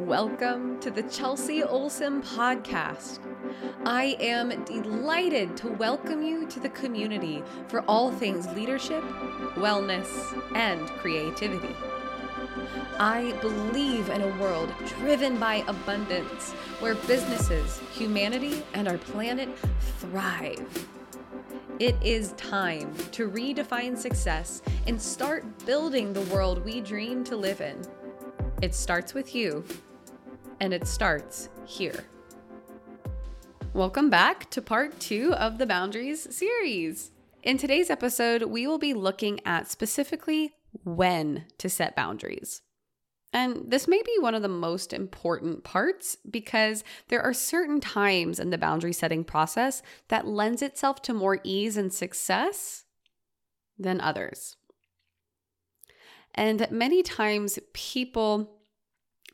Welcome to the Chelsea Olson podcast. I am delighted to welcome you to the community for all things leadership, wellness, and creativity. I believe in a world driven by abundance where businesses, humanity, and our planet thrive. It is time to redefine success and start building the world we dream to live in. It starts with you, and it starts here. Welcome back to part two of the Boundaries series. In today's episode, we will be looking at specifically when to set boundaries. And this may be one of the most important parts because there are certain times in the boundary setting process that lends itself to more ease and success than others. And many times people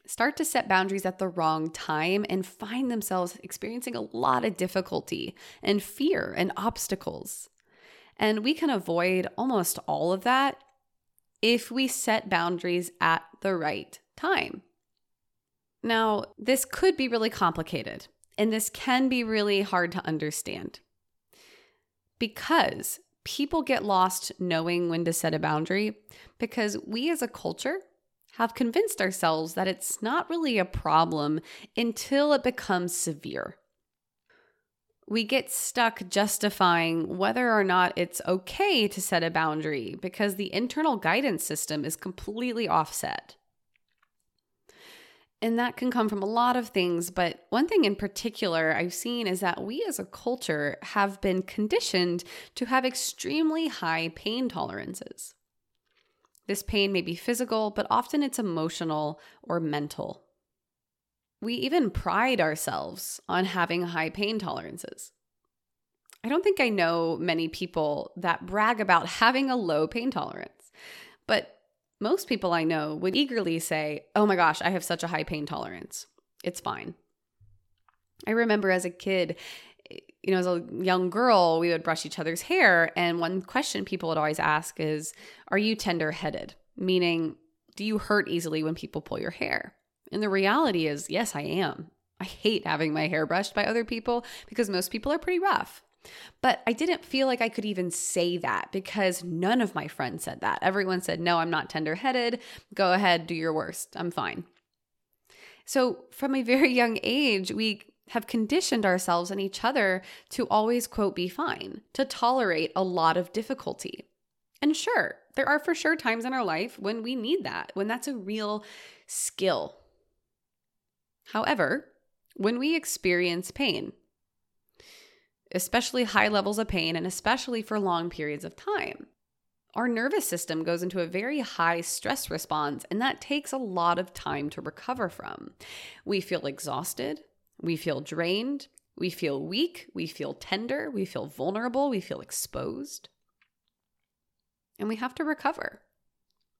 start to set boundaries at the wrong time and find themselves experiencing a lot of difficulty and fear and obstacles. And we can avoid almost all of that if we set boundaries at the right time. Now, this could be really complicated, and this can be really hard to understand because people get lost knowing when to set a boundary because we as a culture have convinced ourselves that it's not really a problem until it becomes severe. We get stuck justifying whether or not it's okay to set a boundary because the internal guidance system is completely offset. And that can come from a lot of things, but one thing in particular I've seen is that we as a culture have been conditioned to have extremely high pain tolerances. This pain may be physical, but often it's emotional or mental. We even pride ourselves on having high pain tolerances. I don't think I know many people that brag about having a low pain tolerance, but most people I know would eagerly say, Oh my gosh, I have such a high pain tolerance. It's fine. I remember as a kid, you know, as a young girl, we would brush each other's hair. And one question people would always ask is, Are you tender headed? Meaning, do you hurt easily when people pull your hair? And the reality is, yes, I am. I hate having my hair brushed by other people because most people are pretty rough. But I didn't feel like I could even say that because none of my friends said that. Everyone said, No, I'm not tender headed. Go ahead, do your worst. I'm fine. So, from a very young age, we have conditioned ourselves and each other to always, quote, be fine, to tolerate a lot of difficulty. And sure, there are for sure times in our life when we need that, when that's a real skill. However, when we experience pain, especially high levels of pain and especially for long periods of time, our nervous system goes into a very high stress response, and that takes a lot of time to recover from. We feel exhausted, we feel drained, we feel weak, we feel tender, we feel vulnerable, we feel exposed. And we have to recover.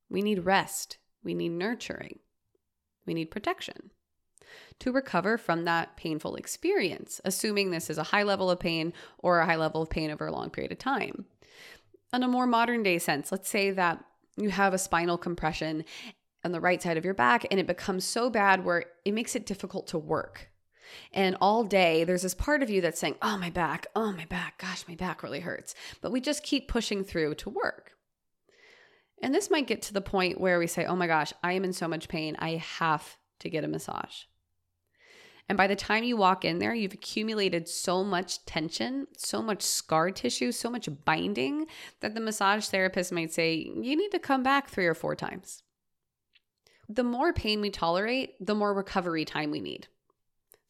We need rest, we need nurturing, we need protection to recover from that painful experience, assuming this is a high level of pain or a high level of pain over a long period of time. In a more modern day sense, let's say that you have a spinal compression on the right side of your back and it becomes so bad where it makes it difficult to work. And all day, there's this part of you that's saying, Oh, my back, oh, my back, gosh, my back really hurts. But we just keep pushing through to work. And this might get to the point where we say, Oh my gosh, I am in so much pain. I have to get a massage. And by the time you walk in there, you've accumulated so much tension, so much scar tissue, so much binding that the massage therapist might say, You need to come back three or four times. The more pain we tolerate, the more recovery time we need.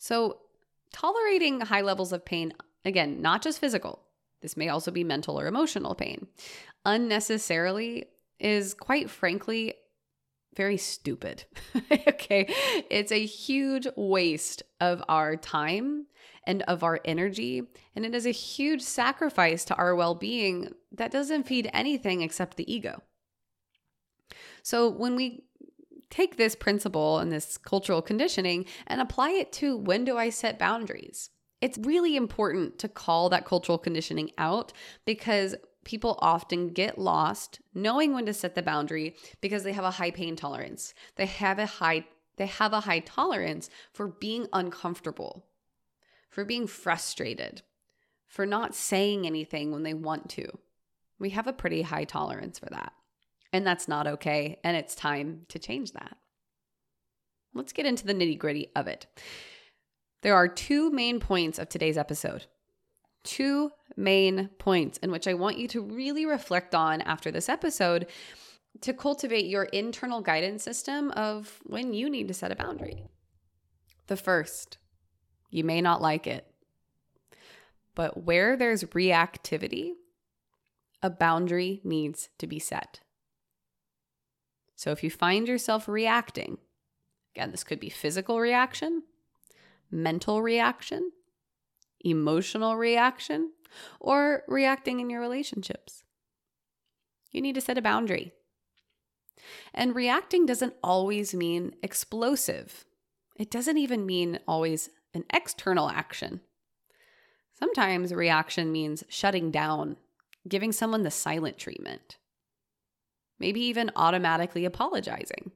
So, tolerating high levels of pain, again, not just physical, this may also be mental or emotional pain, unnecessarily is quite frankly very stupid. okay. It's a huge waste of our time and of our energy. And it is a huge sacrifice to our well being that doesn't feed anything except the ego. So when we take this principle and this cultural conditioning and apply it to when do I set boundaries? It's really important to call that cultural conditioning out because people often get lost knowing when to set the boundary because they have a high pain tolerance. They have a high They have a high tolerance for being uncomfortable, for being frustrated, for not saying anything when they want to. We have a pretty high tolerance for that. And that's not okay. And it's time to change that. Let's get into the nitty gritty of it. There are two main points of today's episode. Two main points in which I want you to really reflect on after this episode to cultivate your internal guidance system of when you need to set a boundary. The first, you may not like it, but where there's reactivity, a boundary needs to be set. So if you find yourself reacting, again, this could be physical reaction, mental reaction, emotional reaction, or reacting in your relationships. You need to set a boundary. And reacting doesn't always mean explosive. It doesn't even mean always an external action. Sometimes reaction means shutting down, giving someone the silent treatment, maybe even automatically apologizing.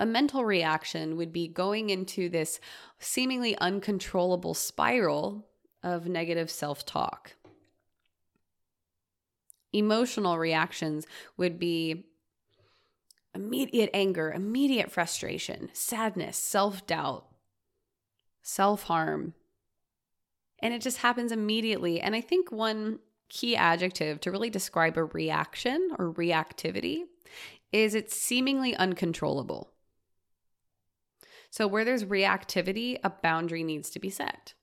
A mental reaction would be going into this seemingly uncontrollable spiral of negative self talk. Emotional reactions would be immediate anger, immediate frustration, sadness, self doubt, self harm, and it just happens immediately. And I think one key adjective to really describe a reaction or reactivity is it's seemingly uncontrollable. So, where there's reactivity, a boundary needs to be set.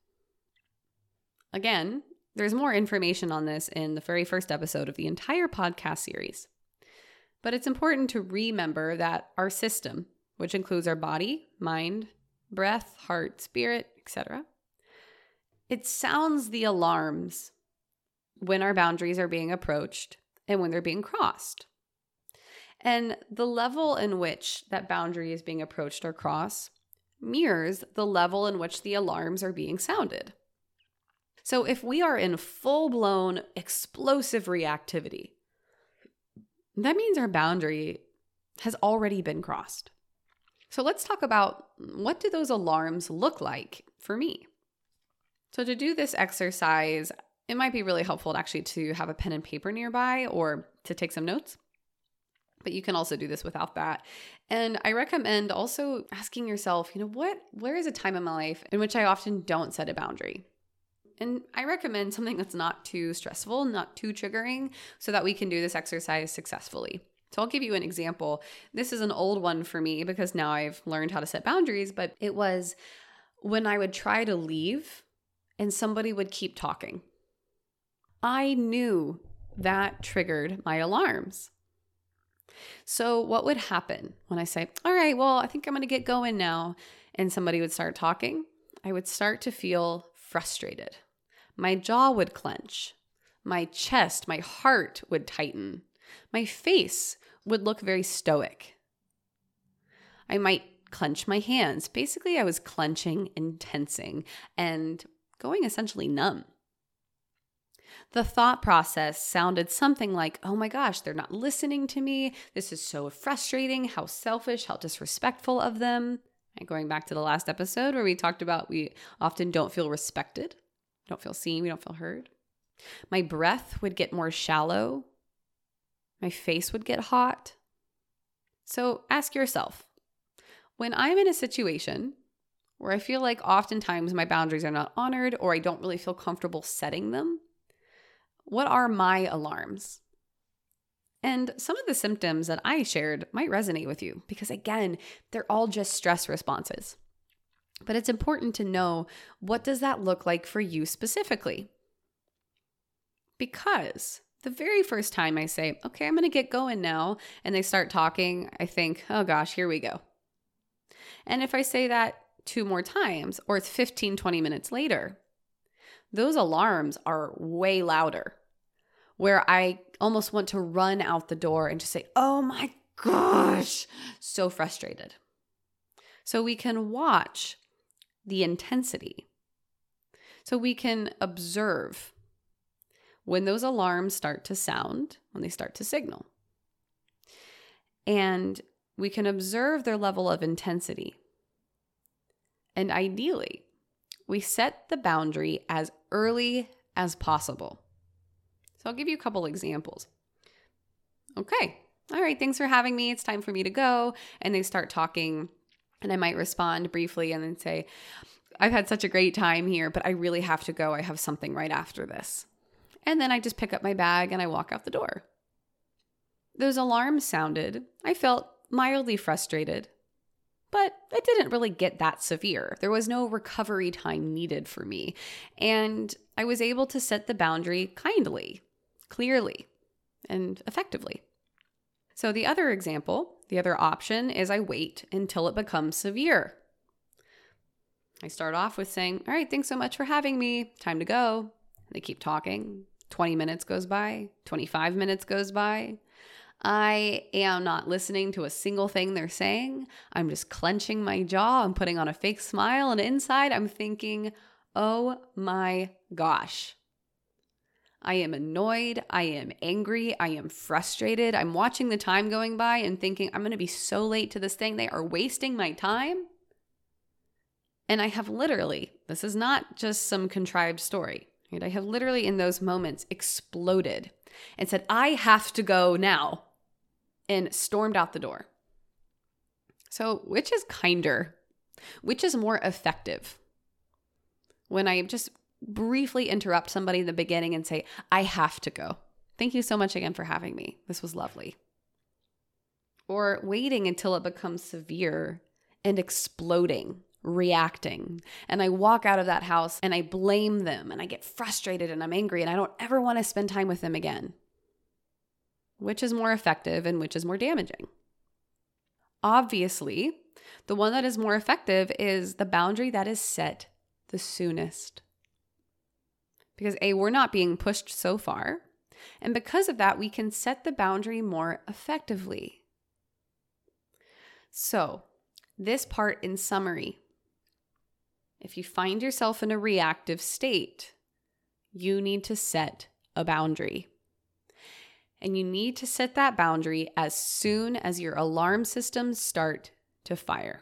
Again, there's more information on this in the very first episode of the entire podcast series. But it's important to remember that our system, which includes our body, mind, breath, heart, spirit, etc., it sounds the alarms when our boundaries are being approached and when they're being crossed. And the level in which that boundary is being approached or crossed mirrors the level in which the alarms are being sounded. So if we are in full blown explosive reactivity, that means our boundary has already been crossed. So let's talk about what do those alarms look like for me? So, to do this exercise, it might be really helpful actually to have a pen and paper nearby or to take some notes. But you can also do this without that. And I recommend also asking yourself, you know, what where is a time in my life in which I often don't set a boundary? And I recommend something that's not too stressful, not too triggering, so that we can do this exercise successfully. So I'll give you an example. This is an old one for me because now I've learned how to set boundaries, but it was when I would try to leave and somebody would keep talking. I knew that triggered my alarms. So, what would happen when I say, All right, well, I think I'm going to get going now, and somebody would start talking? I would start to feel frustrated. My jaw would clench. My chest, my heart would tighten. My face would look very stoic. I might clench my hands. Basically, I was clenching and tensing. And going essentially numb. The thought process sounded something like, oh my gosh, they're not listening to me. This is so frustrating. How selfish, how disrespectful of them. And going back to the last episode where we talked about we often don't feel respected, don't feel seen, we don't feel heard. My breath would get more shallow. My face would get hot. So ask yourself when I'm in a situation where I feel like oftentimes my boundaries are not honored or I don't really feel comfortable setting them. What are my alarms? And some of the symptoms that I shared might resonate with you because, again, they're all just stress responses. But it's important to know what does that look like for you specifically? Because the very first time I say, okay, I'm going to get going now, and they start talking, I think, oh gosh, here we go. And if I say that two more times or it's 15, 20 minutes later, those alarms are way louder. Where I almost want to run out the door and just say, oh my gosh, so frustrated. So we can watch the intensity. So we can observe when those alarms start to sound, when they start to signal. And we can observe their level of intensity. And ideally, we set the boundary as early as possible. So I'll give you a couple examples. Okay, all right, thanks for having me. It's time for me to go. And they start talking, and I might respond briefly and then say, I've had such a great time here, but I really have to go. I have something right after this. And then I just pick up my bag and I walk out the door. Those alarms sounded. I felt mildly frustrated, but it didn't really get that severe. There was no recovery time needed for me. And I was able to set the boundary kindly, clearly, and effectively. So, the other example, the other option is I wait until it becomes severe. I start off with saying, All right, thanks so much for having me. Time to go. They keep talking. 20 minutes goes by, 25 minutes goes by. I am not listening to a single thing they're saying. I'm just clenching my jaw I'm putting on a fake smile. And inside, I'm thinking, oh my gosh, I am annoyed. I am angry. I am frustrated. I'm watching the time going by and thinking, I'm going to be so late to this thing. They are wasting my time. And I have literally, this is not just some contrived story, right? I have literally in those moments exploded and said, I have to go now, and stormed out the door. So, which is kinder? Which is more effective? When I just briefly interrupt somebody in the beginning and say, I have to go. Thank you so much again for having me. This was lovely. Or waiting until it becomes severe and exploding, reacting. And I walk out of that house and I blame them and I get frustrated and I'm angry and I don't ever want to spend time with them again. Which is more effective and which is more damaging? Obviously, the one that is more effective is the boundary that is set the soonest. Because A, we're not being pushed so far. And because of that, we can set the boundary more effectively. So, this part in summary if you find yourself in a reactive state, you need to set a boundary. And you need to set that boundary as soon as your alarm systems start to fire.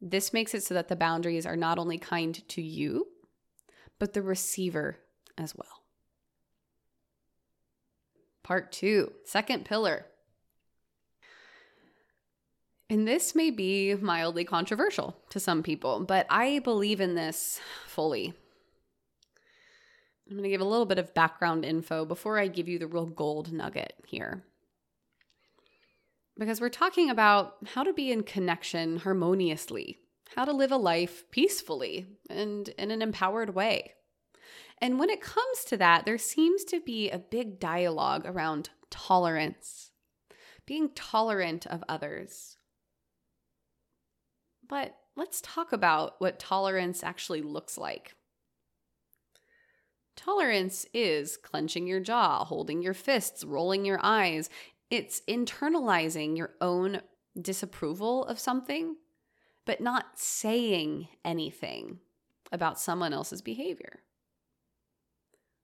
This makes it so that the boundaries are not only kind to you, but the receiver as well. Part two, second pillar. And this may be mildly controversial to some people, but I believe in this fully. I'm going to give a little bit of background info before I give you the real gold nugget here. Because we're talking about how to be in connection harmoniously how to live a life peacefully and in an empowered way. And when it comes to that, there seems to be a big dialogue around tolerance, being tolerant of others. But let's talk about what tolerance actually looks like. Tolerance is clenching your jaw, holding your fists, rolling your eyes. It's internalizing your own disapproval of something but not saying anything about someone else's behavior.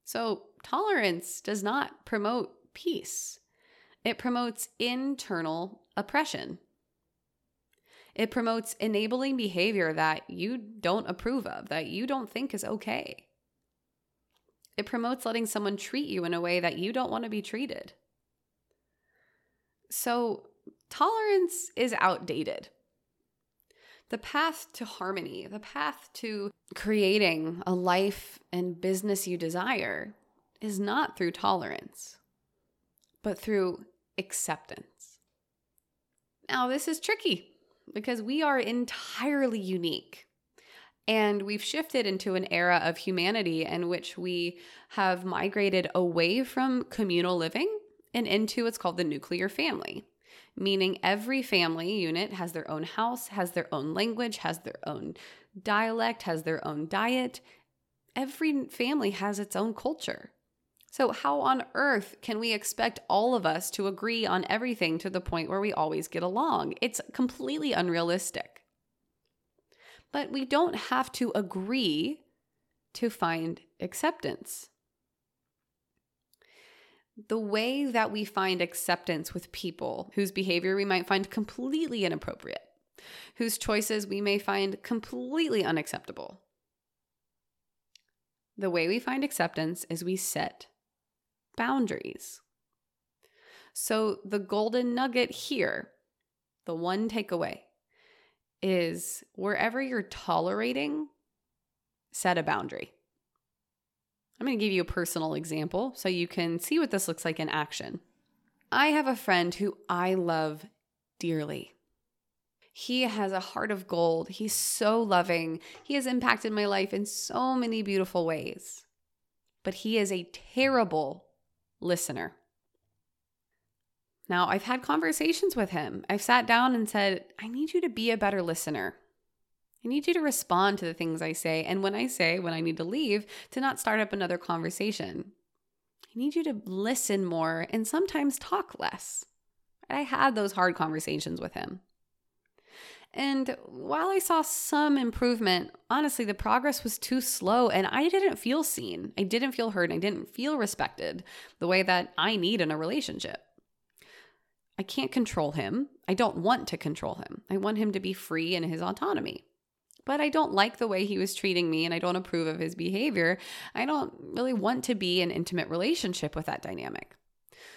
So, tolerance does not promote peace, it promotes internal oppression. It promotes enabling behavior that you don't approve of, that you don't think is okay. It promotes letting someone treat you in a way that you don't want to be treated. So, tolerance is outdated the path to harmony, the path to creating a life and business you desire is not through tolerance, but through acceptance. Now, this is tricky because we are entirely unique. And we've shifted into an era of humanity in which we have migrated away from communal living and into what's called the nuclear family meaning every family unit has their own house, has their own language, has their own dialect, has their own diet. Every family has its own culture. So, how on earth can we expect all of us to agree on everything to the point where we always get along? It's completely unrealistic. But we don't have to agree to find acceptance. the way that we find acceptance with people whose behavior we might find completely inappropriate, whose choices we may find completely unacceptable. The way we find acceptance is we set boundaries. So, the golden nugget here, the one takeaway, is wherever you're tolerating, set a boundary. I'm going to give you a personal example so you can see what this looks like in action. I have a friend who I love dearly. He has a heart of gold. He's so loving. He has impacted my life in so many beautiful ways. But he is a terrible listener. Now, I've had conversations with him. I've sat down and said, I need you to be a better listener. I need you to respond to the things I say. And when I say, when I need to leave, to not start up another conversation. I need you to listen more and sometimes talk less. I had those hard conversations with him. And while I saw some improvement, honestly, the progress was too slow and I didn't feel seen. I didn't feel heard. I didn't feel respected the way that I need in a relationship. I can't control him. I don't want to control him. I want him to be free in his autonomy but I don't like the way he was treating me and I don't approve of his behavior. I don't really want to be in intimate relationship with that dynamic.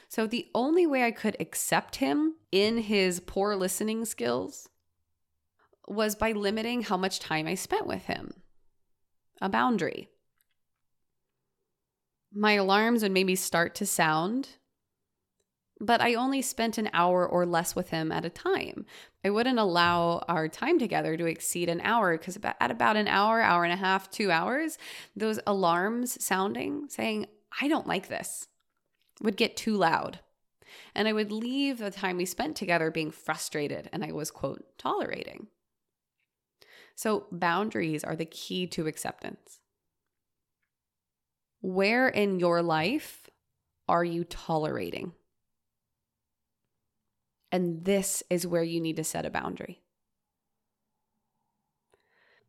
So the only way I could accept him in his poor listening skills was by limiting how much time I spent with him. A boundary. My alarms would maybe start to sound but I only spent an hour or less with him at a time. I wouldn't allow our time together to exceed an hour because at about an hour, hour and a half, two hours, those alarms sounding, saying, I don't like this, would get too loud. And I would leave the time we spent together being frustrated and I was, quote, tolerating. So, boundaries are the key to acceptance. Where in your life are you tolerating? And this is where you need to set a boundary.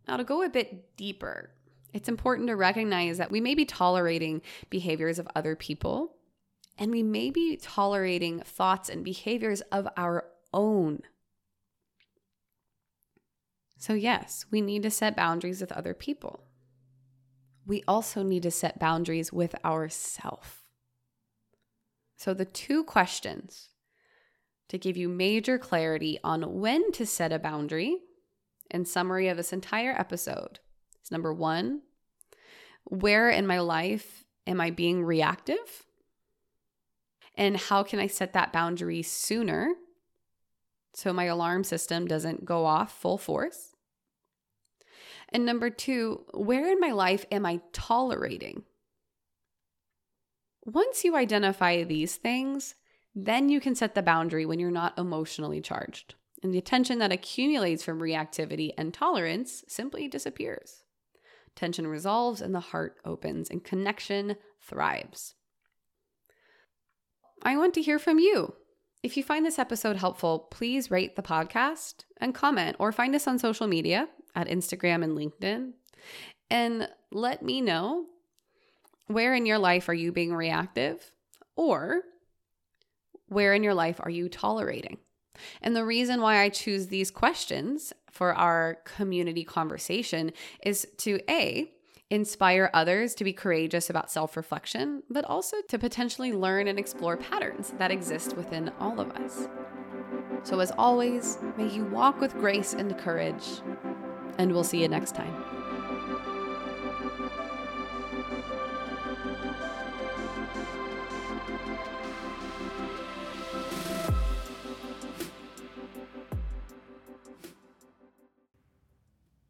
Now, to go a bit deeper, it's important to recognize that we may be tolerating behaviors of other people, and we may be tolerating thoughts and behaviors of our own. So, yes, we need to set boundaries with other people. We also need to set boundaries with ourselves. So, the two questions to give you major clarity on when to set a boundary and summary of this entire episode is number one, where in my life am I being reactive? And how can I set that boundary sooner so my alarm system doesn't go off full force? And number two, where in my life am I tolerating? Once you identify these things, then you can set the boundary when you're not emotionally charged. And the tension that accumulates from reactivity and tolerance simply disappears. Tension resolves and the heart opens and connection thrives. I want to hear from you. If you find this episode helpful, please rate the podcast and comment or find us on social media at Instagram and LinkedIn and let me know where in your life are you being reactive or where in your life are you tolerating? And the reason why I choose these questions for our community conversation is to A, inspire others to be courageous about self reflection, but also to potentially learn and explore patterns that exist within all of us. So, as always, may you walk with grace and courage, and we'll see you next time.